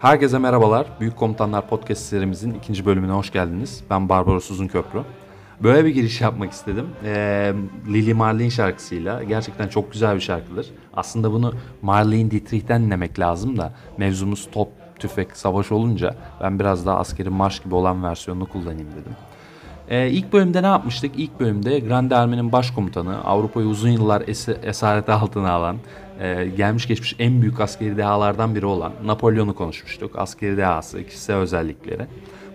Herkese merhabalar. Büyük Komutanlar Podcast serimizin ikinci bölümüne hoş geldiniz. Ben Barbaros Uzunköprü. Böyle bir giriş yapmak istedim. Ee, Lily Marlene şarkısıyla. Gerçekten çok güzel bir şarkıdır. Aslında bunu Marlene Dietrich'ten dinlemek lazım da mevzumuz top, tüfek, savaş olunca ben biraz daha askeri marş gibi olan versiyonunu kullanayım dedim. Ee, ilk bölümde ne yapmıştık? İlk bölümde Grande Armee'nin başkomutanı, Avrupa'yı uzun yıllar es- esareti altına alan, e, gelmiş geçmiş en büyük askeri dehalardan biri olan Napolyon'u konuşmuştuk. Askeri dehası, kişisel özellikleri.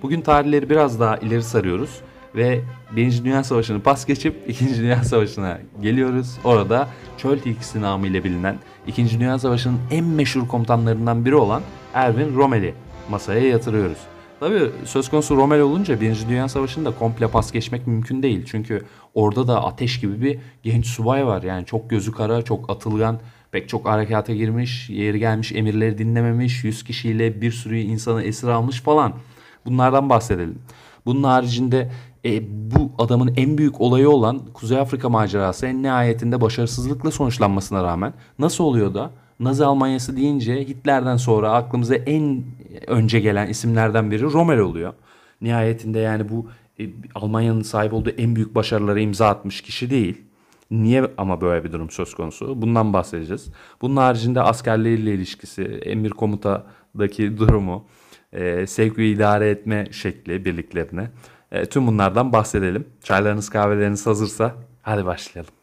Bugün tarihleri biraz daha ileri sarıyoruz ve Birinci Dünya Savaşı'nı pas geçip İkinci Dünya Savaşı'na geliyoruz. Orada Çöl Tilkisi namıyla bilinen İkinci Dünya Savaşı'nın en meşhur komutanlarından biri olan Erwin Rommel'i masaya yatırıyoruz. Tabii söz konusu Rommel olunca Birinci Dünya Savaşı'nda komple pas geçmek mümkün değil. Çünkü orada da ateş gibi bir genç subay var. Yani çok gözü kara, çok atılgan, pek çok harekata girmiş, yeri gelmiş emirleri dinlememiş, 100 kişiyle bir sürü insanı esir almış falan. Bunlardan bahsedelim. Bunun haricinde e, bu adamın en büyük olayı olan Kuzey Afrika macerası en nihayetinde başarısızlıkla sonuçlanmasına rağmen nasıl oluyor da Nazi Almanyası deyince Hitler'den sonra aklımıza en önce gelen isimlerden biri Rommel oluyor. Nihayetinde yani bu e, Almanya'nın sahip olduğu en büyük başarılara imza atmış kişi değil. Niye ama böyle bir durum söz konusu? Bundan bahsedeceğiz. Bunun haricinde askerleriyle ilişkisi, emir komutadaki durumu, e, sevk idare etme şekli birliklerine. E, tüm bunlardan bahsedelim. Çaylarınız kahveleriniz hazırsa hadi başlayalım.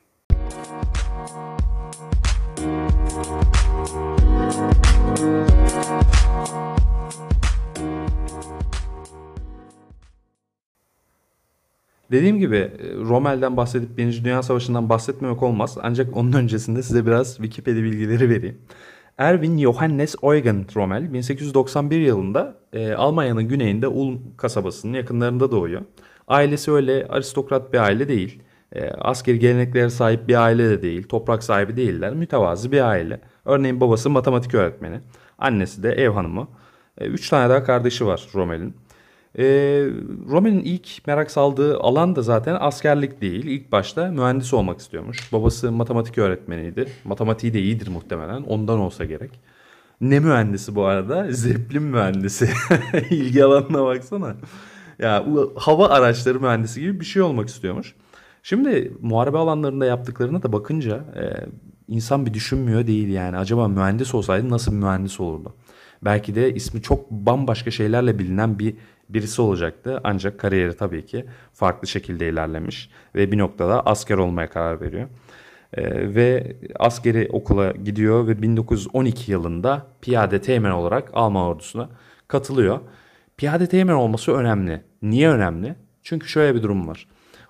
Dediğim gibi e, Rommel'den bahsedip Birinci Dünya Savaşı'ndan bahsetmemek olmaz. Ancak onun öncesinde size biraz Wikipedia bilgileri vereyim. Erwin Johannes Eugen Rommel 1891 yılında e, Almanya'nın güneyinde Ulm kasabasının yakınlarında doğuyor. Ailesi öyle aristokrat bir aile değil. E, askeri geleneklere sahip bir aile de değil. Toprak sahibi değiller. Mütevazi bir aile. Örneğin babası matematik öğretmeni. Annesi de ev hanımı. E, üç tane daha kardeşi var Rommel'in. E, Rommel'in ilk merak saldığı alan da zaten askerlik değil. İlk başta mühendis olmak istiyormuş. Babası matematik öğretmeniydi. Matematiği de iyidir muhtemelen. Ondan olsa gerek. Ne mühendisi bu arada? Zeppelin mühendisi. İlgi alanına baksana. Ya hava araçları mühendisi gibi bir şey olmak istiyormuş. Şimdi muharebe alanlarında yaptıklarına da bakınca e, insan bir düşünmüyor değil yani. Acaba mühendis olsaydı nasıl bir mühendis olurdu? Belki de ismi çok bambaşka şeylerle bilinen bir birisi olacaktı. Ancak kariyeri tabii ki farklı şekilde ilerlemiş ve bir noktada asker olmaya karar veriyor. Ee, ve askeri okula gidiyor ve 1912 yılında piyade teğmen olarak Alman ordusuna katılıyor. Piyade teğmen olması önemli. Niye önemli? Çünkü şöyle bir durum var.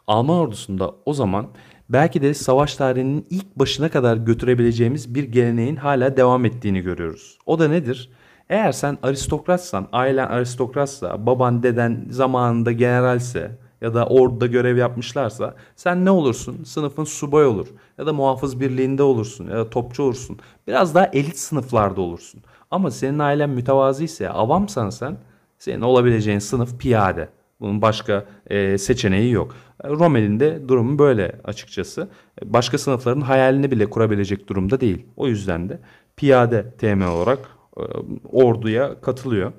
Alman ordusunda o zaman belki de savaş tarihinin ilk başına kadar götürebileceğimiz bir geleneğin hala devam ettiğini görüyoruz. O da nedir? Eğer sen aristokratsan, ailen aristokratsa, baban deden zamanında generalse ya da orada görev yapmışlarsa sen ne olursun? Sınıfın subay olur ya da muhafız birliğinde olursun ya da topçu olursun. Biraz daha elit sınıflarda olursun. Ama senin ailen mütevazi ise, avamsan sen senin olabileceğin sınıf piyade. Bunun başka e, seçeneği yok. Rommel'in de durumu böyle açıkçası. Başka sınıfların hayalini bile kurabilecek durumda değil. O yüzden de piyade teğmen olarak orduya katılıyor.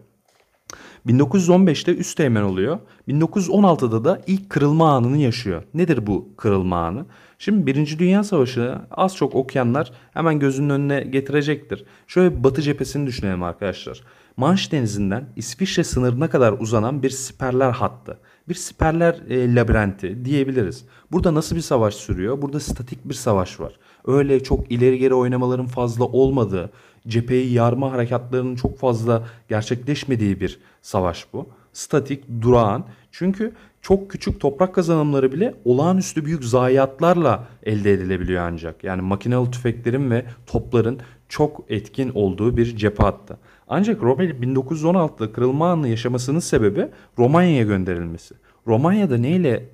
1915'te üst teğmen oluyor. 1916'da da ilk kırılma anını yaşıyor. Nedir bu kırılma anı? Şimdi Birinci Dünya Savaşı az çok okuyanlar hemen gözünün önüne getirecektir. Şöyle batı cephesini düşünelim arkadaşlar. Manş Denizi'nden İsviçre sınırına kadar uzanan bir siperler hattı. Bir siperler e, labirenti diyebiliriz. Burada nasıl bir savaş sürüyor? Burada statik bir savaş var. Öyle çok ileri geri oynamaların fazla olmadığı, cepheyi yarma harekatlarının çok fazla gerçekleşmediği bir savaş bu. Statik, durağan. Çünkü çok küçük toprak kazanımları bile olağanüstü büyük zayiatlarla elde edilebiliyor ancak. Yani makinalı tüfeklerin ve topların çok etkin olduğu bir cephe hattı. Ancak Rommel 1916'da kırılma anını yaşamasının sebebi Romanya'ya gönderilmesi. Romanya'da neyle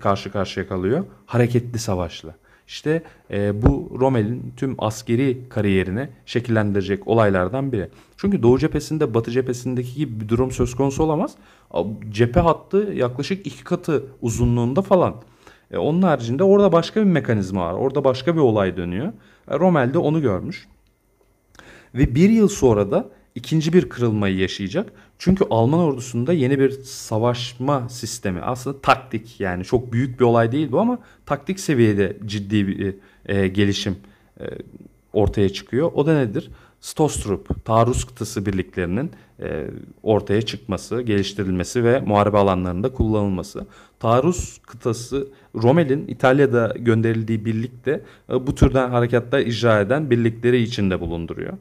karşı karşıya kalıyor? Hareketli savaşla. İşte e, bu Rommel'in tüm askeri kariyerini şekillendirecek olaylardan biri. Çünkü Doğu cephesinde Batı cephesindeki gibi bir durum söz konusu olamaz. Cephe hattı yaklaşık iki katı uzunluğunda falan. E, onun haricinde orada başka bir mekanizma var. Orada başka bir olay dönüyor. E, Rommel de onu görmüş. Ve bir yıl sonra da ikinci bir kırılmayı yaşayacak. Çünkü Alman ordusunda yeni bir savaşma sistemi aslında taktik yani çok büyük bir olay değil bu ama taktik seviyede ciddi bir e, gelişim e, ortaya çıkıyor. O da nedir? Stostrup, taarruz kıtası birliklerinin e, ortaya çıkması, geliştirilmesi ve muharebe alanlarında kullanılması. Taarruz kıtası Rommel'in İtalya'da gönderildiği birlikte e, bu türden harekatlar icra eden birlikleri içinde bulunduruyor.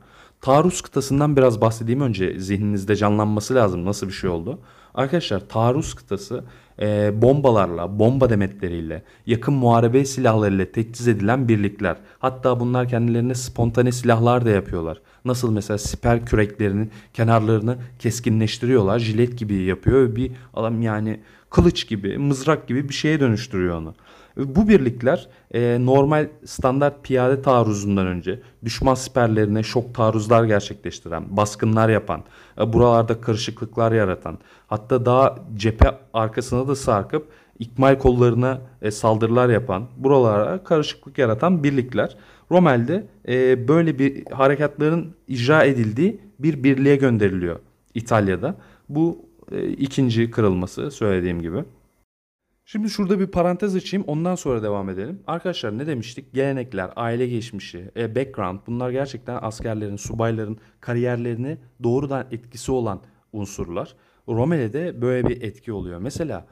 Taarruz kıtasından biraz bahsedeyim önce zihninizde canlanması lazım nasıl bir şey oldu. Arkadaşlar taarruz kıtası e, bombalarla, bomba demetleriyle, yakın muharebe silahlarıyla teçhiz edilen birlikler. Hatta bunlar kendilerine spontane silahlar da yapıyorlar. Nasıl mesela siper küreklerinin kenarlarını keskinleştiriyorlar, jilet gibi yapıyor bir adam yani kılıç gibi, mızrak gibi bir şeye dönüştürüyor onu. Bu birlikler e, normal standart piyade taarruzundan önce düşman siperlerine şok taarruzlar gerçekleştiren, baskınlar yapan, e, buralarda karışıklıklar yaratan, hatta daha cephe arkasına da sarkıp ikmal kollarına e, saldırılar yapan, buralara karışıklık yaratan birlikler. Rommel'de e, böyle bir harekatların icra edildiği bir birliğe gönderiliyor İtalya'da. Bu e, ikinci kırılması söylediğim gibi. Şimdi şurada bir parantez açayım ondan sonra devam edelim. Arkadaşlar ne demiştik? Gelenekler, aile geçmişi, e, background bunlar gerçekten askerlerin, subayların kariyerlerini doğrudan etkisi olan unsurlar. Romele'de böyle bir etki oluyor. Mesela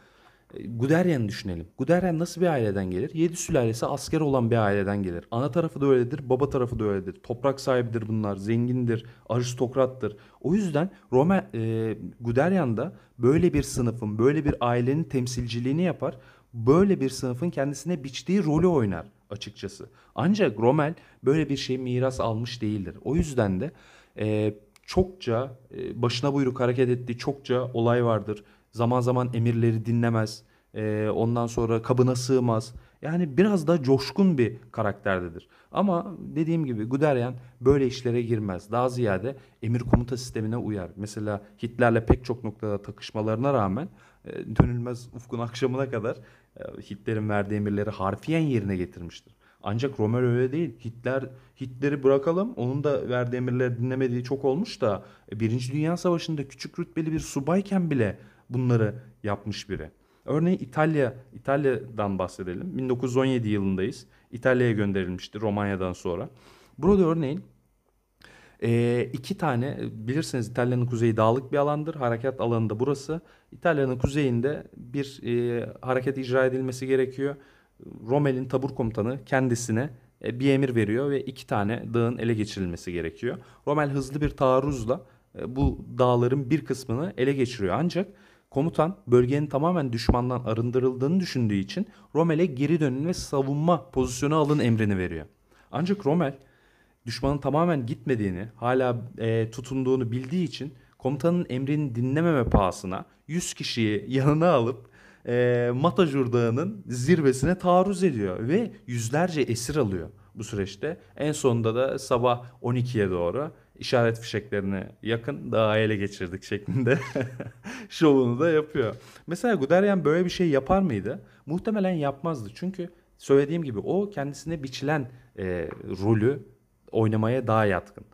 Guderian'ı düşünelim. Guderian nasıl bir aileden gelir? Yedi sülalesi asker olan bir aileden gelir. Ana tarafı da öyledir, baba tarafı da öyledir. Toprak sahibidir bunlar, zengindir, aristokrattır. O yüzden Roma e, Guderian böyle bir sınıfın, böyle bir ailenin temsilciliğini yapar. Böyle bir sınıfın kendisine biçtiği rolü oynar açıkçası. Ancak Rommel böyle bir şey miras almış değildir. O yüzden de e, çokça e, başına buyruk hareket ettiği çokça olay vardır. Zaman zaman emirleri dinlemez. E, ondan sonra kabına sığmaz. Yani biraz da coşkun bir karakterdedir. Ama dediğim gibi Guderian böyle işlere girmez. Daha ziyade emir komuta sistemine uyar. Mesela Hitler'le pek çok noktada takışmalarına rağmen e, dönülmez ufkun akşamına kadar e, Hitler'in verdiği emirleri harfiyen yerine getirmiştir. Ancak Rommel öyle değil. Hitler Hitler'i bırakalım. Onun da verdiği emirleri dinlemediği çok olmuş da e, Birinci Dünya Savaşı'nda küçük rütbeli bir subayken bile bunları yapmış biri. Örneğin İtalya, İtalya'dan bahsedelim. 1917 yılındayız. İtalya'ya gönderilmişti Romanya'dan sonra. Burada örneğin e, iki tane bilirsiniz İtalya'nın kuzeyi dağlık bir alandır. Harekat alanı da burası. İtalya'nın kuzeyinde bir e, hareket icra edilmesi gerekiyor. Rommel'in tabur komutanı kendisine e, bir emir veriyor ve iki tane dağın ele geçirilmesi gerekiyor. Rommel hızlı bir taarruzla e, bu dağların bir kısmını ele geçiriyor. Ancak Komutan bölgenin tamamen düşmandan arındırıldığını düşündüğü için Rommel'e geri dönün ve savunma pozisyonu alın emrini veriyor. Ancak Rommel düşmanın tamamen gitmediğini, hala e, tutunduğunu bildiği için komutanın emrini dinlememe pahasına 100 kişiyi yanına alıp e, Matajur Dağı'nın zirvesine taarruz ediyor ve yüzlerce esir alıyor bu süreçte. En sonunda da sabah 12'ye doğru işaret fişeklerini yakın daha ele geçirdik şeklinde şovunu da yapıyor. Mesela Guderian böyle bir şey yapar mıydı? Muhtemelen yapmazdı. Çünkü söylediğim gibi o kendisine biçilen e, rolü oynamaya daha yatkın.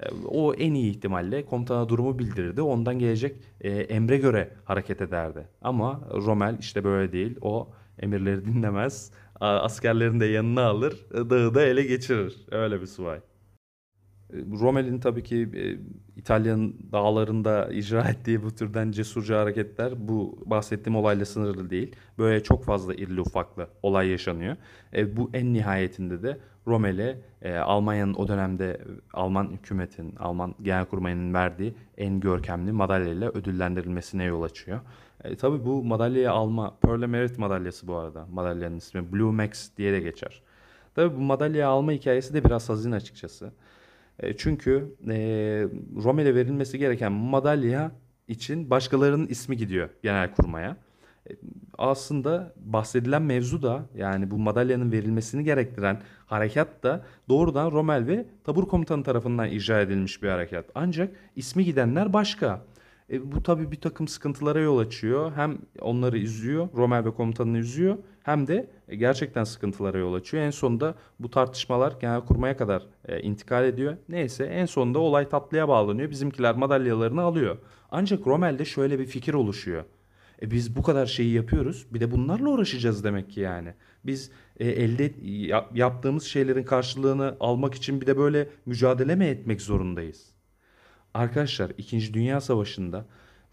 E, o en iyi ihtimalle komutana durumu bildirirdi. Ondan gelecek e, emre göre hareket ederdi. Ama Rommel işte böyle değil. O emirleri dinlemez. Askerlerini de yanına alır. Dağı da ele geçirir. Öyle bir subay. Rommel'in tabii ki e, İtalya'nın dağlarında icra ettiği bu türden cesurca hareketler bu bahsettiğim olayla sınırlı değil. Böyle çok fazla irli ufaklı olay yaşanıyor. E, bu en nihayetinde de Rommel'e e, Almanya'nın o dönemde Alman hükümetin, Alman genelkurmayının verdiği en görkemli madalyayla ödüllendirilmesine yol açıyor. E, tabii bu madalyayı alma, Pearl Merit madalyası bu arada. Madalyanın ismi Blue Max diye de geçer. Tabii bu madalyayı alma hikayesi de biraz hazin açıkçası. E, çünkü e, Rommel'e verilmesi gereken madalya için başkalarının ismi gidiyor genel kurmaya. E, aslında bahsedilen mevzu da yani bu madalyanın verilmesini gerektiren harekat da doğrudan Rommel ve tabur komutanı tarafından icra edilmiş bir harekat. Ancak ismi gidenler başka. E, bu tabi bir takım sıkıntılara yol açıyor. Hem onları üzüyor, Rommel ve komutanını üzüyor. Hem de e, gerçekten sıkıntılara yol açıyor. En sonunda bu tartışmalar genelkurmaya kadar e, intikal ediyor. Neyse en sonunda olay tatlıya bağlanıyor. Bizimkiler madalyalarını alıyor. Ancak Rommel'de şöyle bir fikir oluşuyor. E biz bu kadar şeyi yapıyoruz. Bir de bunlarla uğraşacağız demek ki yani. Biz e, elde ya- yaptığımız şeylerin karşılığını almak için bir de böyle mücadele mi etmek zorundayız? Arkadaşlar 2. Dünya Savaşı'nda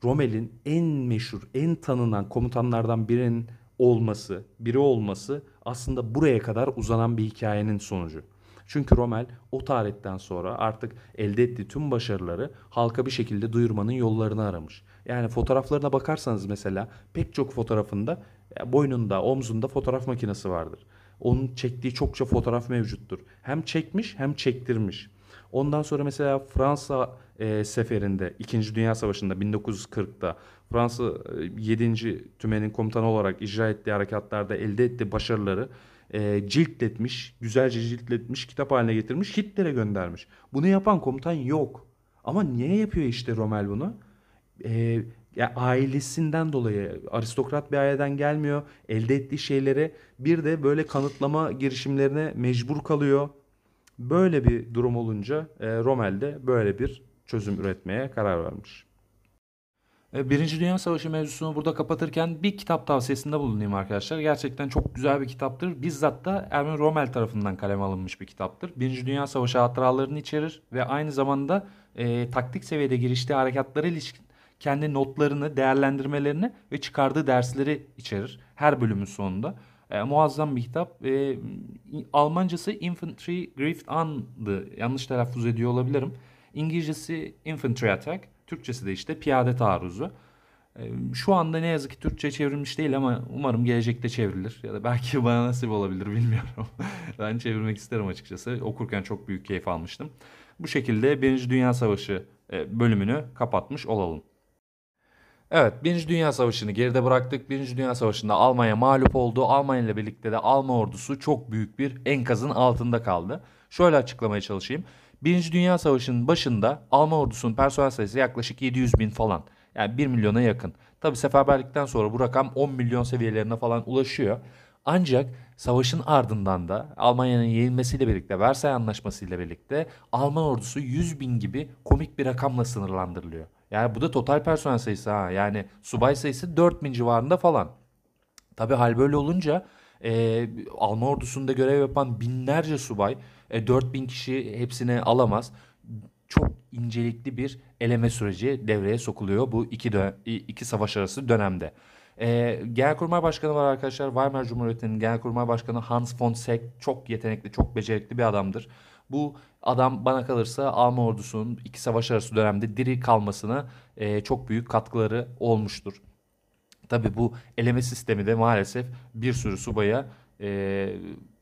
Rommel'in en meşhur, en tanınan komutanlardan birinin olması, biri olması aslında buraya kadar uzanan bir hikayenin sonucu. Çünkü Rommel o tarihten sonra artık elde ettiği tüm başarıları halka bir şekilde duyurmanın yollarını aramış. Yani fotoğraflarına bakarsanız mesela pek çok fotoğrafında boynunda, omzunda fotoğraf makinesi vardır. Onun çektiği çokça fotoğraf mevcuttur. Hem çekmiş hem çektirmiş. Ondan sonra mesela Fransa e, seferinde 2. Dünya Savaşı'nda 1940'da Fransa e, 7. Tümen'in komutanı olarak icra ettiği harekatlarda elde ettiği başarıları e, ciltletmiş, güzelce ciltletmiş, kitap haline getirmiş, Hitler'e göndermiş. Bunu yapan komutan yok. Ama niye yapıyor işte Rommel bunu? E, ya ailesinden dolayı aristokrat bir aileden gelmiyor. Elde ettiği şeylere bir de böyle kanıtlama girişimlerine mecbur kalıyor. Böyle bir durum olunca e, Rommel de böyle bir çözüm üretmeye karar vermiş. E, Birinci Dünya Savaşı mevzusunu burada kapatırken bir kitap tavsiyesinde bulunayım arkadaşlar. Gerçekten çok güzel bir kitaptır. Bizzat da Erwin Rommel tarafından kaleme alınmış bir kitaptır. Birinci Dünya Savaşı hatıralarını içerir ve aynı zamanda e, taktik seviyede giriştiği harekatlara ilişkin kendi notlarını, değerlendirmelerini ve çıkardığı dersleri içerir. Her bölümün sonunda. E, muazzam bir kitap. E, Almancası Infantry Grift On'dı. Yanlış telaffuz ediyor olabilirim. İngilizcesi Infantry Attack. Türkçesi de işte piyade taarruzu. E, şu anda ne yazık ki Türkçe çevrilmiş değil ama umarım gelecekte çevrilir. Ya da belki bana nasip olabilir bilmiyorum. ben çevirmek isterim açıkçası. Okurken çok büyük keyif almıştım. Bu şekilde Birinci Dünya Savaşı e, bölümünü kapatmış olalım. Evet, Birinci Dünya Savaşı'nı geride bıraktık. Birinci Dünya Savaşı'nda Almanya mağlup oldu. Almanya ile birlikte de Alman ordusu çok büyük bir enkazın altında kaldı. Şöyle açıklamaya çalışayım. Birinci Dünya Savaşı'nın başında Alman ordusunun personel sayısı yaklaşık 700 bin falan. Yani 1 milyona yakın. Tabi seferberlikten sonra bu rakam 10 milyon seviyelerine falan ulaşıyor. Ancak savaşın ardından da Almanya'nın yenilmesiyle birlikte, Versay Anlaşması ile birlikte Alman ordusu 100 bin gibi komik bir rakamla sınırlandırılıyor. Yani bu da total personel sayısı ha. Yani subay sayısı 4000 civarında falan. Tabi hal böyle olunca e, Alman ordusunda görev yapan binlerce subay e, 4000 kişi hepsini alamaz. Çok incelikli bir eleme süreci devreye sokuluyor bu iki, iki savaş arası dönemde. E, Genelkurmay Başkanı var arkadaşlar. Weimar Cumhuriyeti'nin Genelkurmay Başkanı Hans von Seck çok yetenekli, çok becerikli bir adamdır. Bu adam bana kalırsa Alman ordusunun iki savaş arası dönemde diri kalmasına e, çok büyük katkıları olmuştur. Tabii bu eleme sistemi de maalesef bir sürü subaya e,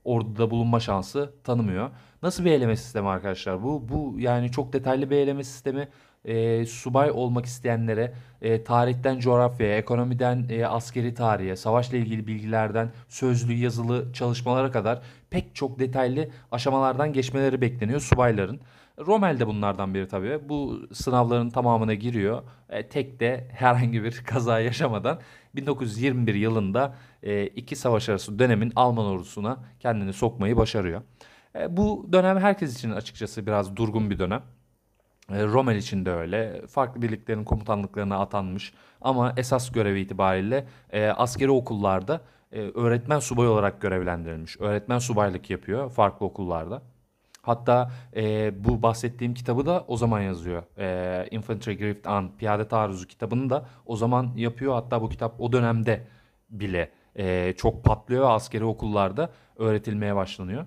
orduda bulunma şansı tanımıyor. Nasıl bir eleme sistemi arkadaşlar bu? Bu yani çok detaylı bir eleme sistemi. E, subay olmak isteyenlere e, tarihten coğrafyaya, ekonomiden e, askeri tarihe, savaşla ilgili bilgilerden sözlü, yazılı çalışmalara kadar pek çok detaylı aşamalardan geçmeleri bekleniyor subayların. Rommel de bunlardan biri tabii. Bu sınavların tamamına giriyor. E, tek de herhangi bir kaza yaşamadan 1921 yılında e, iki savaş arası dönemin Alman ordusuna kendini sokmayı başarıyor. E, bu dönem herkes için açıkçası biraz durgun bir dönem. E, Rommel için de öyle. Farklı birliklerin komutanlıklarına atanmış ama esas görevi itibariyle e, askeri okullarda e, öğretmen subay olarak görevlendirilmiş. Öğretmen subaylık yapıyor farklı okullarda. Hatta e, bu bahsettiğim kitabı da o zaman yazıyor. E, Infantry Grift On, Piyade Taarruzu kitabını da o zaman yapıyor. Hatta bu kitap o dönemde bile e, çok patlıyor ve askeri okullarda öğretilmeye başlanıyor.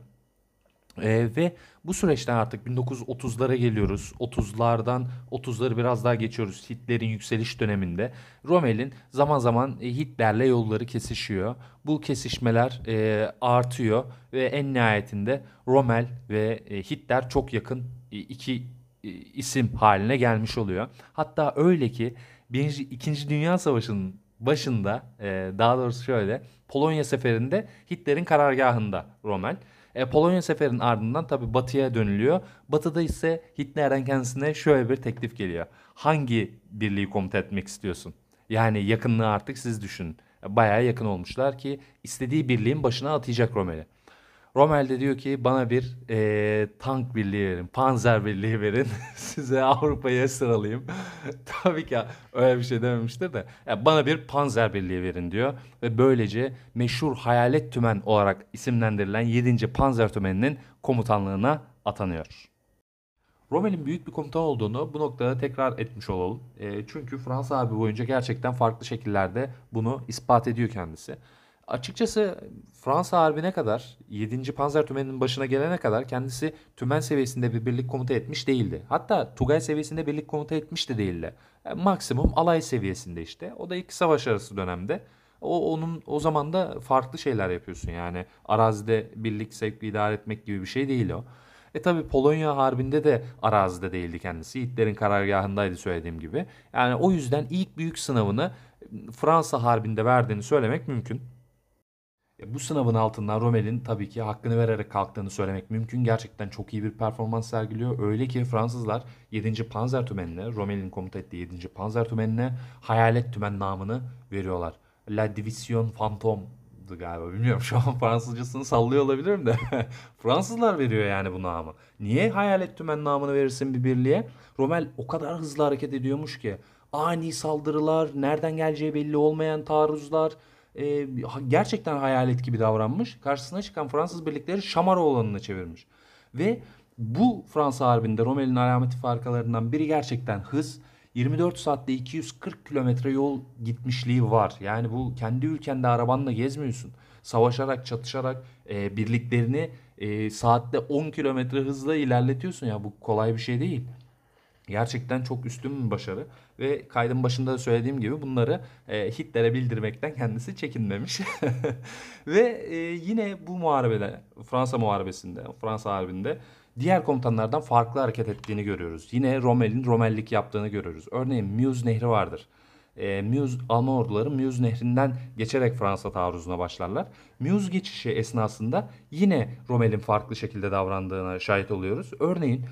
Ee, ve bu süreçten artık 1930'lara geliyoruz. 30'lardan 30'ları biraz daha geçiyoruz. Hitler'in yükseliş döneminde. Rommel'in zaman zaman e, Hitler'le yolları kesişiyor. Bu kesişmeler e, artıyor ve en nihayetinde Rommel ve e, Hitler çok yakın e, iki e, isim haline gelmiş oluyor. Hatta öyle ki birinci, Dünya Savaşı'nın başında e, daha doğrusu şöyle Polonya seferinde Hitler'in karargahında Rommel. E, Polonya seferinin ardından tabi batıya dönülüyor. Batıda ise Hitler'den kendisine şöyle bir teklif geliyor. Hangi birliği komuta etmek istiyorsun? Yani yakınlığı artık siz düşünün. Bayağı yakın olmuşlar ki istediği birliğin başına atayacak Rommel'i. Rommel de diyor ki bana bir e, tank birliği verin, panzer birliği verin. Size Avrupa'ya sıralayayım. Tabii ki öyle bir şey dememiştir de. Ya bana bir panzer birliği verin diyor. Ve böylece meşhur Hayalet Tümen olarak isimlendirilen 7. Panzer Tümeni'nin komutanlığına atanıyor. Rommel'in büyük bir komutan olduğunu bu noktada tekrar etmiş olalım. E, çünkü Fransa Harbi boyunca gerçekten farklı şekillerde bunu ispat ediyor kendisi. Açıkçası Fransa Harbi'ne kadar 7. Panzer Tümeni'nin başına gelene kadar kendisi tümen seviyesinde bir birlik komuta etmiş değildi. Hatta Tugay seviyesinde birlik komuta etmiş de değildi. Yani maksimum alay seviyesinde işte. O da iki savaş arası dönemde. O onun o zaman da farklı şeyler yapıyorsun yani. Arazide birlik sevk idare etmek gibi bir şey değil o. E tabi Polonya Harbi'nde de arazide değildi kendisi. Hitler'in karargahındaydı söylediğim gibi. Yani o yüzden ilk büyük sınavını Fransa Harbi'nde verdiğini söylemek mümkün. Bu sınavın altından Rommel'in tabii ki hakkını vererek kalktığını söylemek mümkün. Gerçekten çok iyi bir performans sergiliyor. Öyle ki Fransızlar 7. Panzer Tümeni'ne, Rommel'in komuta ettiği 7. Panzer Tümeni'ne Hayalet Tümen namını veriyorlar. La Division Fantôme'dı galiba. Bilmiyorum şu an Fransızcasını sallıyor olabilirim de. Fransızlar veriyor yani bu namı. Niye Hayalet Tümen namını verirsin bir birliğe? Rommel o kadar hızlı hareket ediyormuş ki. Ani saldırılar, nereden geleceği belli olmayan taarruzlar, e, gerçekten hayalet gibi davranmış. Karşısına çıkan Fransız birlikleri Şamaroğlan'ına çevirmiş. Ve bu Fransa Harbi'nde Rommel'in alameti farkalarından biri gerçekten hız. 24 saatte 240 kilometre yol gitmişliği var. Yani bu kendi ülkende arabanla gezmiyorsun. Savaşarak, çatışarak e, birliklerini e, saatte 10 kilometre hızla ilerletiyorsun ya bu kolay bir şey değil. Gerçekten çok üstün bir başarı ve kaydın başında da söylediğim gibi bunları e, Hitler'e bildirmekten kendisi çekinmemiş. ve e, yine bu muharebede Fransa muharebesinde, Fransa harbinde diğer komutanlardan farklı hareket ettiğini görüyoruz. Yine Rommel'in Romellik yaptığını görüyoruz. Örneğin Meuse Nehri vardır. E, Meuse, Alman orduları Meuse Nehri'nden geçerek Fransa taarruzuna başlarlar. Meuse geçişi esnasında yine Rommel'in farklı şekilde davrandığına şahit oluyoruz. Örneğin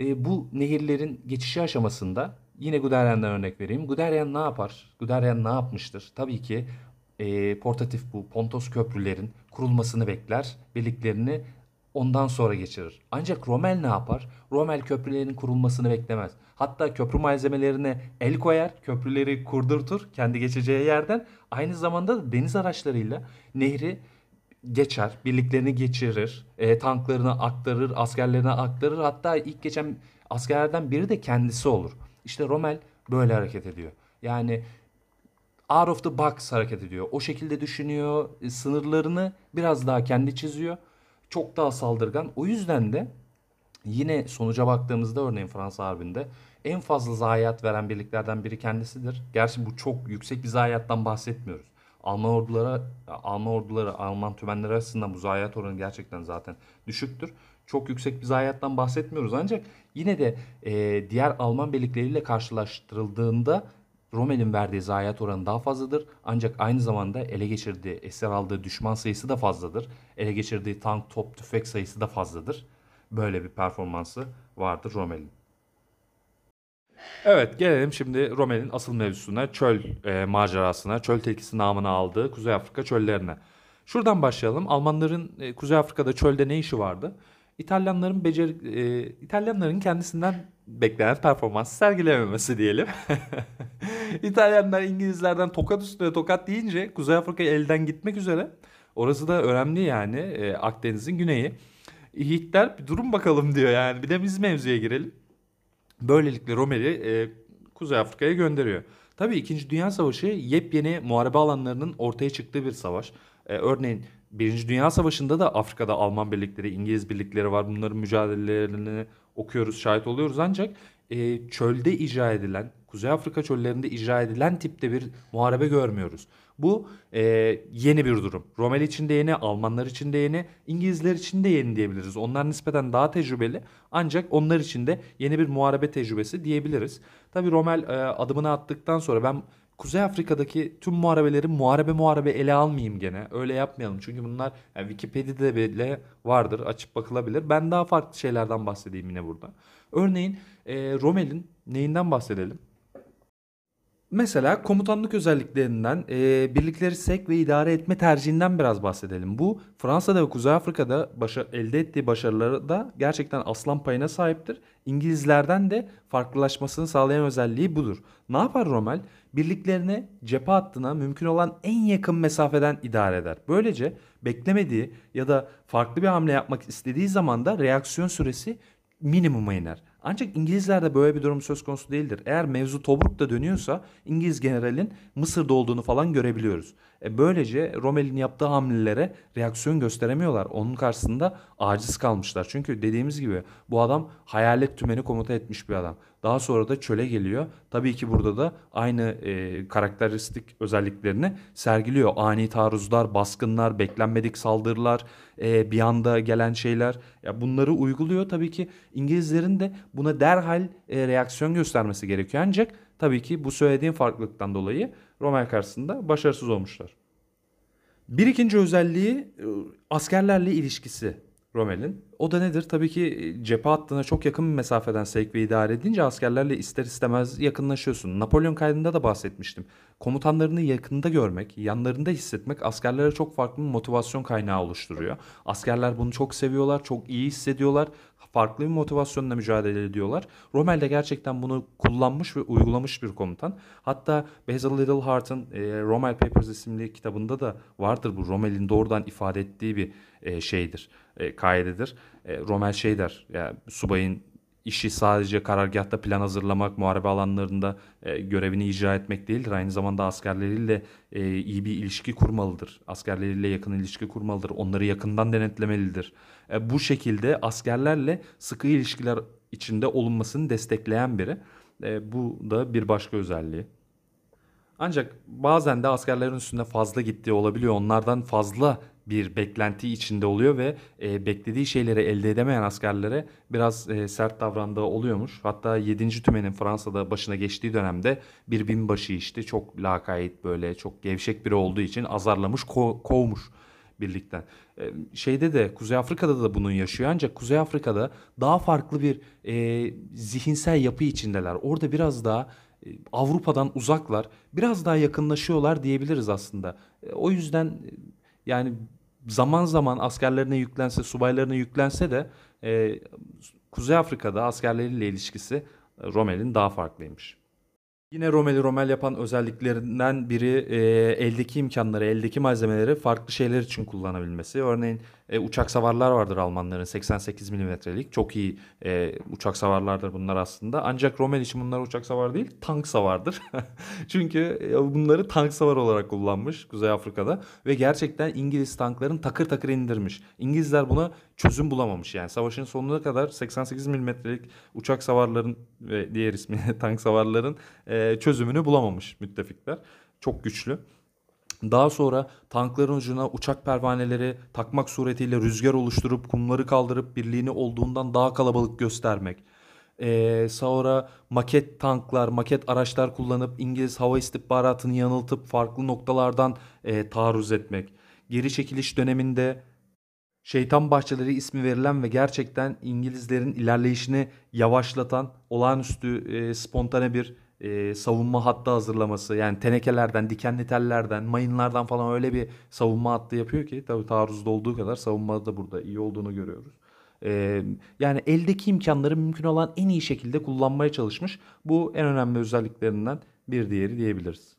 e, bu nehirlerin geçişi aşamasında yine Guderian'dan örnek vereyim. Guderian ne yapar? Guderian ne yapmıştır? Tabii ki e, portatif bu Pontos köprülerin kurulmasını bekler. Birliklerini ondan sonra geçirir. Ancak Rommel ne yapar? Rommel köprülerin kurulmasını beklemez. Hatta köprü malzemelerine el koyar, köprüleri kurdurtur kendi geçeceği yerden. Aynı zamanda da deniz araçlarıyla nehri geçer, birliklerini geçirir, e, tanklarını aktarır, askerlerine aktarır. Hatta ilk geçen askerlerden biri de kendisi olur. İşte Rommel böyle hareket ediyor. Yani out of the box hareket ediyor. O şekilde düşünüyor, e, sınırlarını biraz daha kendi çiziyor. Çok daha saldırgan. O yüzden de yine sonuca baktığımızda örneğin Fransa Harbi'nde en fazla zayiat veren birliklerden biri kendisidir. Gerçi bu çok yüksek bir zayiattan bahsetmiyoruz. Alman ordulara, Alman orduları, Alman tümenleri arasında bu zayiat oranı gerçekten zaten düşüktür. Çok yüksek bir zayiattan bahsetmiyoruz ancak yine de e, diğer Alman birlikleriyle karşılaştırıldığında Rommel'in verdiği zayiat oranı daha fazladır. Ancak aynı zamanda ele geçirdiği, esir aldığı düşman sayısı da fazladır. Ele geçirdiği tank, top, tüfek sayısı da fazladır. Böyle bir performansı vardır Rommel'in. Evet gelelim şimdi Rommel'in asıl mevzusuna, çöl e, macerasına, çöl tilkisi namını aldığı Kuzey Afrika çöllerine. Şuradan başlayalım. Almanların e, Kuzey Afrika'da çölde ne işi vardı? İtalyanların beceri, e, İtalyanların kendisinden beklenen performansı sergilememesi diyelim. İtalyanlar İngilizlerden tokat üstüne tokat deyince Kuzey Afrika elden gitmek üzere. Orası da önemli yani e, Akdeniz'in güneyi. Hitler bir durum bakalım diyor yani. Bir de biz mevzuya girelim. Böylelikle Rommel'i e, Kuzey Afrika'ya gönderiyor. Tabii 2. Dünya Savaşı yepyeni muharebe alanlarının ortaya çıktığı bir savaş. E, örneğin 1. Dünya Savaşı'nda da Afrika'da Alman birlikleri, İngiliz birlikleri var. Bunların mücadelelerini okuyoruz, şahit oluyoruz. Ancak e, çölde icra edilen, Kuzey Afrika çöllerinde icra edilen tipte bir muharebe görmüyoruz. Bu e, yeni bir durum. Rommel için de yeni, Almanlar için de yeni, İngilizler için de yeni diyebiliriz. Onlar nispeten daha tecrübeli ancak onlar için de yeni bir muharebe tecrübesi diyebiliriz. Tabi Rommel e, adımını attıktan sonra ben Kuzey Afrika'daki tüm muharebeleri muharebe muharebe ele almayayım gene. Öyle yapmayalım. Çünkü bunlar yani Wikipedia'da bile vardır. Açıp bakılabilir. Ben daha farklı şeylerden bahsedeyim yine burada. Örneğin e, Rommel'in neyinden bahsedelim? Mesela komutanlık özelliklerinden, eee, birlikleri sevk ve idare etme tercihinden biraz bahsedelim. Bu Fransa'da ve Kuzey Afrika'da başa elde ettiği başarıları da gerçekten aslan payına sahiptir. İngilizlerden de farklılaşmasını sağlayan özelliği budur. Ne yapar Rommel? Birliklerini cephe hattına mümkün olan en yakın mesafeden idare eder. Böylece beklemediği ya da farklı bir hamle yapmak istediği zaman da reaksiyon süresi minimuma iner. Ancak İngilizlerde böyle bir durum söz konusu değildir. Eğer mevzu Tobruk'ta dönüyorsa İngiliz generalin Mısır'da olduğunu falan görebiliyoruz. E böylece Rommel'in yaptığı hamlelere reaksiyon gösteremiyorlar. Onun karşısında aciz kalmışlar. Çünkü dediğimiz gibi bu adam hayalet tümeni komuta etmiş bir adam. Daha sonra da çöle geliyor. Tabii ki burada da aynı e, karakteristik özelliklerini sergiliyor. Ani taarruzlar, baskınlar, beklenmedik saldırılar, e, bir anda gelen şeyler. Ya bunları uyguluyor. Tabii ki İngilizlerin de buna derhal e, reaksiyon göstermesi gerekiyor. Ancak tabii ki bu söylediğim farklılıktan dolayı Rommel karşısında başarısız olmuşlar. Bir ikinci özelliği e, askerlerle ilişkisi Rommel'in. O da nedir? Tabii ki e, cephe hattına çok yakın bir mesafeden sevk ve idare edince askerlerle ister istemez yakınlaşıyorsun. Napolyon kaydında da bahsetmiştim. Komutanlarını yakında görmek, yanlarında hissetmek askerlere çok farklı bir motivasyon kaynağı oluşturuyor. Askerler bunu çok seviyorlar, çok iyi hissediyorlar. Farklı bir motivasyonla mücadele ediyorlar. Rommel de gerçekten bunu kullanmış ve uygulamış bir komutan. Hatta Basil Littleheart'ın e, Rommel Papers isimli kitabında da vardır bu. Rommel'in doğrudan ifade ettiği bir e, şeydir, e, kaidedir. E, Rommel şey der, yani subayın işi sadece karargahta plan hazırlamak, muharebe alanlarında e, görevini icra etmek değildir. Aynı zamanda askerleriyle e, iyi bir ilişki kurmalıdır. Askerleriyle yakın ilişki kurmalıdır. Onları yakından denetlemelidir. E, bu şekilde askerlerle sıkı ilişkiler içinde olunmasını destekleyen biri. E, bu da bir başka özelliği. Ancak bazen de askerlerin üstünde fazla gittiği olabiliyor. Onlardan fazla bir beklenti içinde oluyor ve e, beklediği şeyleri elde edemeyen askerlere biraz e, sert davrandığı oluyormuş. Hatta 7. Tümen'in Fransa'da başına geçtiği dönemde bir binbaşı işte çok lakayt böyle çok gevşek biri olduğu için azarlamış ko- kovmuş birlikten. E, şeyde de Kuzey Afrika'da da bunun yaşıyor ancak Kuzey Afrika'da daha farklı bir e, zihinsel yapı içindeler. Orada biraz daha e, Avrupa'dan uzaklar, biraz daha yakınlaşıyorlar diyebiliriz aslında. E, o yüzden e, yani zaman zaman askerlerine yüklense, subaylarına yüklense de e, Kuzey Afrika'da askerleriyle ilişkisi e, Rommel'in daha farklıymış. Yine Rommel'i Rommel yapan özelliklerinden biri e, eldeki imkanları, eldeki malzemeleri farklı şeyler için kullanabilmesi. Örneğin e, uçak savarlar vardır Almanların 88 milimetrelik. Çok iyi e, uçak savarlardır bunlar aslında. Ancak Rommel için bunlar uçak savar değil, tank savardır. Çünkü e, bunları tank savar olarak kullanmış Kuzey Afrika'da. Ve gerçekten İngiliz tankların takır takır indirmiş. İngilizler buna çözüm bulamamış yani. Savaşın sonuna kadar 88 milimetrelik uçak savarların ve diğer ismi tank savarların e, çözümünü bulamamış müttefikler. Çok güçlü. Daha sonra tankların ucuna uçak pervaneleri takmak suretiyle rüzgar oluşturup kumları kaldırıp birliğini olduğundan daha kalabalık göstermek. Ee, sonra maket tanklar, maket araçlar kullanıp İngiliz hava istihbaratını yanıltıp farklı noktalardan e, taarruz etmek. Geri çekiliş döneminde Şeytan Bahçeleri ismi verilen ve gerçekten İngilizlerin ilerleyişini yavaşlatan olağanüstü e, spontane bir e, savunma hattı hazırlaması. Yani tenekelerden, dikenli tellerden, mayınlardan falan öyle bir savunma hattı yapıyor ki tabii taarruzda olduğu kadar savunmada da burada iyi olduğunu görüyoruz. E, yani eldeki imkanları mümkün olan en iyi şekilde kullanmaya çalışmış. Bu en önemli özelliklerinden bir diğeri diyebiliriz.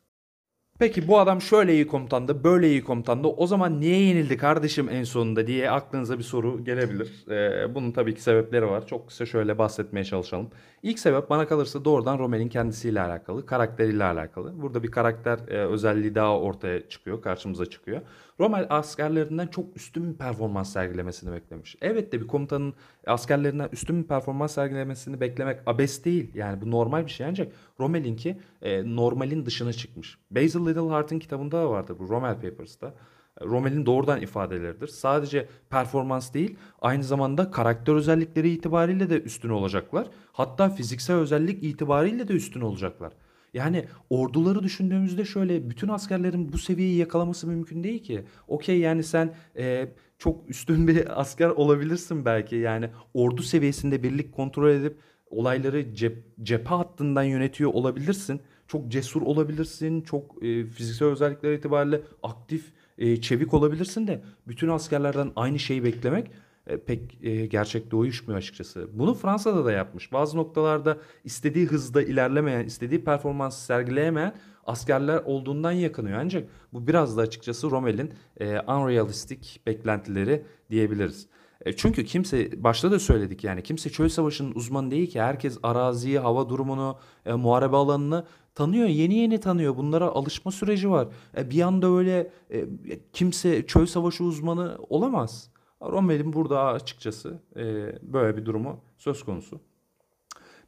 Peki bu adam şöyle iyi komutandı, böyle iyi komutandı. O zaman niye yenildi kardeşim en sonunda diye aklınıza bir soru gelebilir. Ee, bunun tabii ki sebepleri var. Çok kısa şöyle bahsetmeye çalışalım. İlk sebep bana kalırsa doğrudan Romel'in kendisiyle alakalı, karakteriyle alakalı. Burada bir karakter e, özelliği daha ortaya çıkıyor, karşımıza çıkıyor. Rommel askerlerinden çok üstün bir performans sergilemesini beklemiş. Evet de bir komutanın askerlerinden üstün bir performans sergilemesini beklemek abes değil. Yani bu normal bir şey ancak Rommel'inki e, normalin dışına çıkmış. Basil Littleheart'ın kitabında da vardır bu Rommel Papers'ta. Rommel'in doğrudan ifadeleridir. Sadece performans değil, aynı zamanda karakter özellikleri itibariyle de üstün olacaklar. Hatta fiziksel özellik itibariyle de üstün olacaklar. Yani orduları düşündüğümüzde şöyle bütün askerlerin bu seviyeyi yakalaması mümkün değil ki. Okey yani sen e, çok üstün bir asker olabilirsin belki. Yani ordu seviyesinde birlik kontrol edip olayları cep, cephe hattından yönetiyor olabilirsin. çok cesur olabilirsin, çok e, fiziksel özellikler itibariyle aktif, e, çevik olabilirsin de bütün askerlerden aynı şeyi beklemek e, pek e, gerçekte uyuşmuyor açıkçası. Bunu Fransa'da da yapmış. Bazı noktalarda istediği hızda ilerlemeyen, istediği performansı sergileyemeyen askerler olduğundan yakınıyor. Ancak bu biraz da açıkçası Rommel'in e, unrealistik beklentileri diyebiliriz. E, çünkü kimse başta da söyledik yani kimse çöl savaşının uzmanı değil ki herkes araziyi, hava durumunu, e, muharebe alanını tanıyor. Yeni yeni tanıyor. Bunlara alışma süreci var. E, bir anda öyle e, kimse çöl savaşı uzmanı olamaz. Rommel'in burada açıkçası e, böyle bir durumu söz konusu.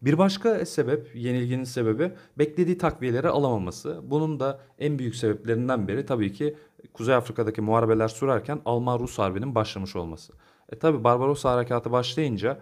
Bir başka sebep, yenilginin sebebi beklediği takviyeleri alamaması. Bunun da en büyük sebeplerinden biri tabii ki Kuzey Afrika'daki muharebeler sürerken Alman-Rus Harbi'nin başlamış olması. E tabii Barbarossa Harekatı başlayınca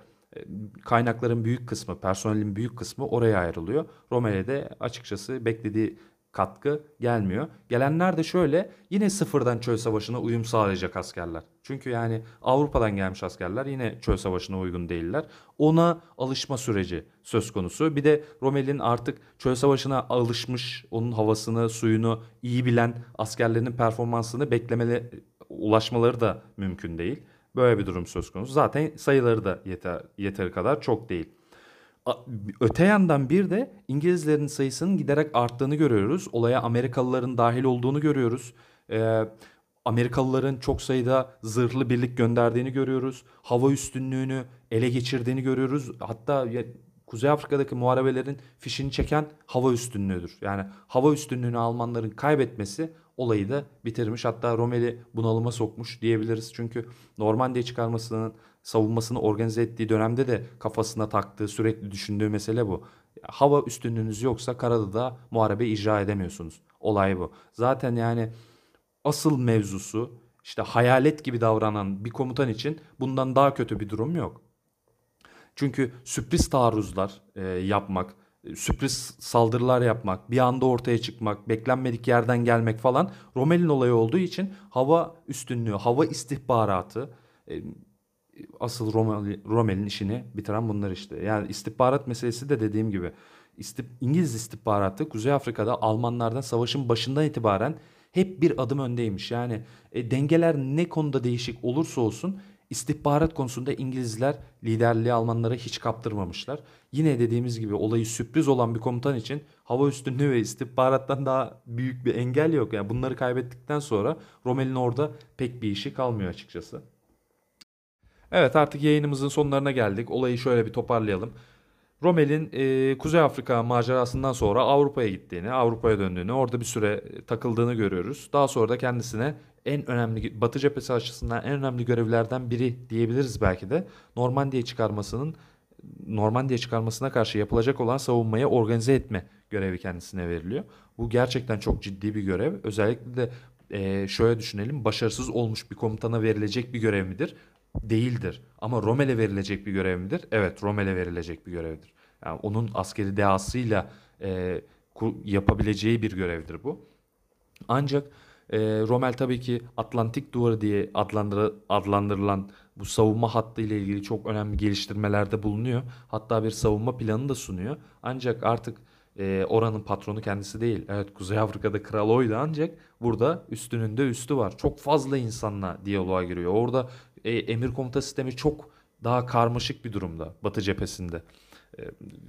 kaynakların büyük kısmı, personelin büyük kısmı oraya ayrılıyor. Romele de açıkçası beklediği katkı gelmiyor. Gelenler de şöyle yine sıfırdan çöl savaşına uyum sağlayacak askerler. Çünkü yani Avrupa'dan gelmiş askerler yine çöl savaşına uygun değiller. Ona alışma süreci söz konusu. Bir de Rommel'in artık çöl savaşına alışmış, onun havasını, suyunu iyi bilen askerlerinin performansını beklemeli ulaşmaları da mümkün değil. Böyle bir durum söz konusu. Zaten sayıları da yeter, yeteri kadar çok değil. Öte yandan bir de İngilizlerin sayısının giderek arttığını görüyoruz. Olaya Amerikalıların dahil olduğunu görüyoruz. Ee, Amerikalıların çok sayıda zırhlı birlik gönderdiğini görüyoruz. Hava üstünlüğünü ele geçirdiğini görüyoruz. Hatta Kuzey Afrika'daki muharebelerin fişini çeken hava üstünlüğüdür. Yani hava üstünlüğünü Almanların kaybetmesi olayı da bitirmiş. Hatta Rommeli bunalıma sokmuş diyebiliriz. Çünkü Normandiya çıkarmasının savunmasını organize ettiği dönemde de kafasına taktığı, sürekli düşündüğü mesele bu. Hava üstünlüğünüz yoksa karada da muharebe icra edemiyorsunuz. Olay bu. Zaten yani asıl mevzusu işte hayalet gibi davranan bir komutan için bundan daha kötü bir durum yok. Çünkü sürpriz taarruzlar e, yapmak, sürpriz saldırılar yapmak, bir anda ortaya çıkmak, beklenmedik yerden gelmek falan Rommel'in olayı olduğu için hava üstünlüğü, hava istihbaratı e, asıl Rommel'in işini bitiren bunlar işte. Yani istihbarat meselesi de dediğim gibi istip, İngiliz istihbaratı Kuzey Afrika'da Almanlardan savaşın başından itibaren hep bir adım öndeymiş. Yani e, dengeler ne konuda değişik olursa olsun İstihbarat konusunda İngilizler liderliği Almanlara hiç kaptırmamışlar. Yine dediğimiz gibi olayı sürpriz olan bir komutan için hava üstünlüğü ve istihbarattan daha büyük bir engel yok. Yani bunları kaybettikten sonra Rommel'in orada pek bir işi kalmıyor açıkçası. Evet artık yayınımızın sonlarına geldik. Olayı şöyle bir toparlayalım. Rommel'in e, Kuzey Afrika macerasından sonra Avrupa'ya gittiğini, Avrupa'ya döndüğünü, orada bir süre takıldığını görüyoruz. Daha sonra da kendisine en önemli Batı cephesi açısından en önemli görevlerden biri diyebiliriz belki de Normandiya çıkarmasının Normandiya çıkarmasına karşı yapılacak olan savunmayı organize etme görevi kendisine veriliyor. Bu gerçekten çok ciddi bir görev. Özellikle de e, şöyle düşünelim başarısız olmuş bir komutana verilecek bir görev midir? Değildir. Ama Rommel'e verilecek bir görev midir? Evet Rommel'e verilecek bir görevdir. Yani onun askeri dehasıyla e, yapabileceği bir görevdir bu. Ancak e, Rommel tabii ki Atlantik Duvarı diye adlandır, adlandırılan bu savunma hattı ile ilgili çok önemli geliştirmelerde bulunuyor. Hatta bir savunma planı da sunuyor. Ancak artık e, oranın patronu kendisi değil. Evet Kuzey Afrika'da kral oydu ancak burada üstünün de üstü var. Çok fazla insanla diyaloğa giriyor. Orada e, emir komuta sistemi çok daha karmaşık bir durumda Batı cephesinde.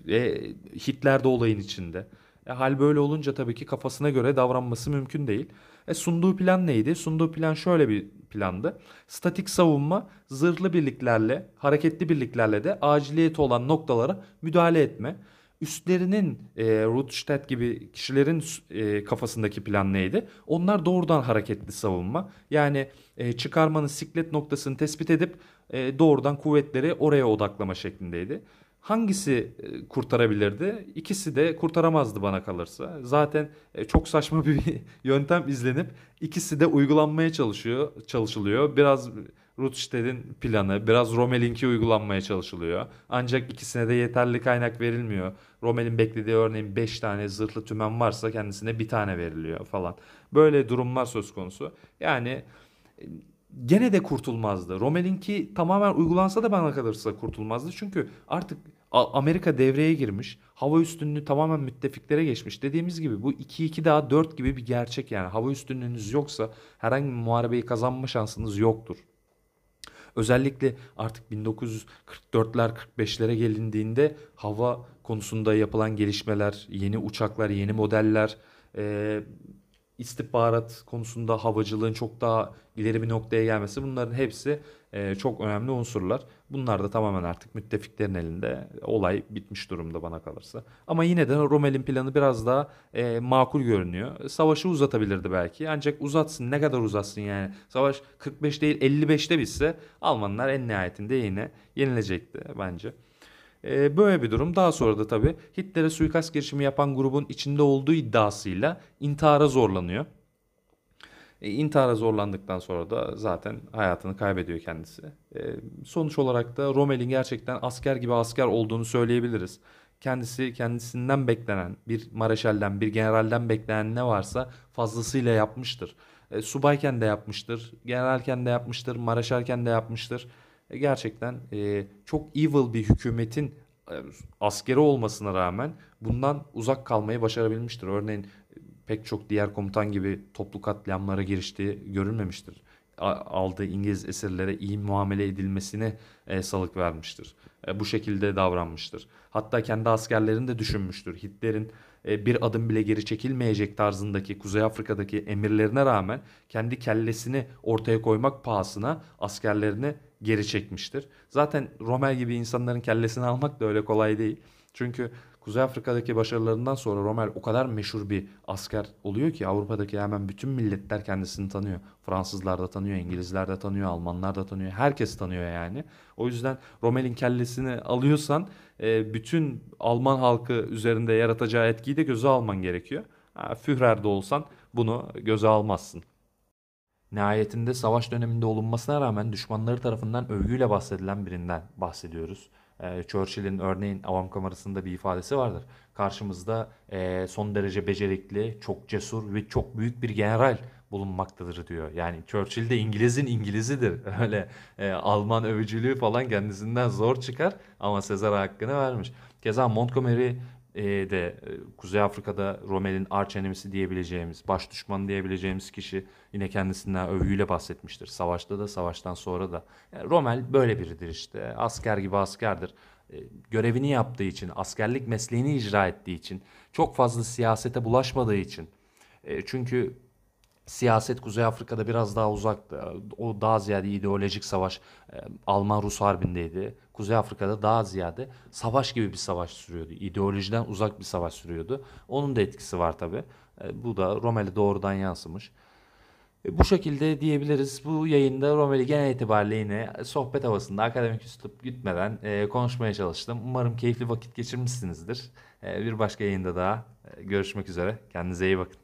E, Hitler de olayın içinde. E, hal böyle olunca tabii ki kafasına göre davranması mümkün değil. E, sunduğu plan neydi? Sunduğu plan şöyle bir plandı. Statik savunma zırhlı birliklerle, hareketli birliklerle de aciliyeti olan noktalara müdahale etme. Üstlerinin e, Rutstedt gibi kişilerin e, kafasındaki plan neydi? Onlar doğrudan hareketli savunma. Yani e, çıkarmanın siklet noktasını tespit edip e, doğrudan kuvvetleri oraya odaklama şeklindeydi. Hangisi e, kurtarabilirdi? İkisi de kurtaramazdı bana kalırsa. Zaten e, çok saçma bir yöntem izlenip ikisi de uygulanmaya çalışıyor, çalışılıyor. Biraz Rutstedt'in planı, biraz Rommel'inki uygulanmaya çalışılıyor. Ancak ikisine de yeterli kaynak verilmiyor. Rommel'in beklediği örneğin 5 tane zırhlı tümen varsa kendisine bir tane veriliyor falan. Böyle durumlar söz konusu. Yani gene de kurtulmazdı. Rommel'inki tamamen uygulansa da bana kalırsa kurtulmazdı. Çünkü artık Amerika devreye girmiş. Hava üstünlüğü tamamen müttefiklere geçmiş. Dediğimiz gibi bu 2-2 daha 4 gibi bir gerçek yani. Hava üstünlüğünüz yoksa herhangi bir muharebeyi kazanma şansınız yoktur. Özellikle artık 1944'ler 45'lere gelindiğinde hava konusunda yapılan gelişmeler, yeni uçaklar, yeni modeller, e, istihbarat konusunda havacılığın çok daha ileri bir noktaya gelmesi bunların hepsi e, çok önemli unsurlar. Bunlar da tamamen artık müttefiklerin elinde. Olay bitmiş durumda bana kalırsa. Ama yine de Rommel'in planı biraz daha e, makul görünüyor. Savaşı uzatabilirdi belki. Ancak uzatsın ne kadar uzatsın yani. Savaş 45 değil 55'te bitse Almanlar en nihayetinde yine yenilecekti bence. E, böyle bir durum. Daha sonra da tabii Hitler'e suikast girişimi yapan grubun içinde olduğu iddiasıyla intihara zorlanıyor. E, intihara zorlandıktan sonra da zaten hayatını kaybediyor kendisi. E, sonuç olarak da Rommel'in gerçekten asker gibi asker olduğunu söyleyebiliriz. Kendisi kendisinden beklenen bir mareşalden bir generalden beklenen ne varsa fazlasıyla yapmıştır. E, subayken de yapmıştır, generalken de yapmıştır, mareşalken de yapmıştır. E, gerçekten e, çok evil bir hükümetin e, askeri olmasına rağmen bundan uzak kalmayı başarabilmiştir. Örneğin pek çok diğer komutan gibi toplu katliamlara giriştiği görülmemiştir. Aldığı İngiliz esirlere iyi muamele edilmesine e, salık vermiştir. E, bu şekilde davranmıştır. Hatta kendi askerlerini de düşünmüştür. Hitler'in e, bir adım bile geri çekilmeyecek tarzındaki Kuzey Afrika'daki emirlerine rağmen kendi kellesini ortaya koymak pahasına askerlerini geri çekmiştir. Zaten Rommel gibi insanların kellesini almak da öyle kolay değil. Çünkü Kuzey Afrika'daki başarılarından sonra Rommel o kadar meşhur bir asker oluyor ki Avrupa'daki hemen bütün milletler kendisini tanıyor. Fransızlar da tanıyor, İngilizler de tanıyor, Almanlar da tanıyor. Herkes tanıyor yani. O yüzden Rommel'in kellesini alıyorsan e, bütün Alman halkı üzerinde yaratacağı etkiyi de göze alman gerekiyor. Ha, Führer de olsan bunu göze almazsın. Nihayetinde savaş döneminde olunmasına rağmen düşmanları tarafından övgüyle bahsedilen birinden bahsediyoruz. Ee, Churchill'in örneğin avam kamerasında bir ifadesi vardır. Karşımızda e, son derece becerikli, çok cesur ve çok büyük bir general bulunmaktadır diyor. Yani Churchill de İngiliz'in İngiliz'idir. Öyle e, Alman övücülüğü falan kendisinden zor çıkar ama Sezar'a hakkını vermiş. Keza Montgomery e, de e, Kuzey Afrika'da Rommel'in arch enemisi diyebileceğimiz, baş düşmanı diyebileceğimiz kişi yine kendisinden övgüyle bahsetmiştir. Savaşta da, savaştan sonra da. Yani Rommel böyle biridir işte. Asker gibi askerdir. E, görevini yaptığı için, askerlik mesleğini icra ettiği için, çok fazla siyasete bulaşmadığı için. E, çünkü siyaset Kuzey Afrika'da biraz daha uzaktı. O daha ziyade ideolojik savaş e, Alman-Rus harbindeydi. Kuzey Afrika'da daha ziyade savaş gibi bir savaş sürüyordu. İdeolojiden uzak bir savaş sürüyordu. Onun da etkisi var tabi. Bu da Rommel'e doğrudan yansımış. E, Bu şekilde diyebiliriz. Bu yayında Rommel'i genel itibariyle yine sohbet havasında akademik üslup gitmeden e, konuşmaya çalıştım. Umarım keyifli vakit geçirmişsinizdir. E, bir başka yayında daha e, görüşmek üzere. Kendinize iyi bakın.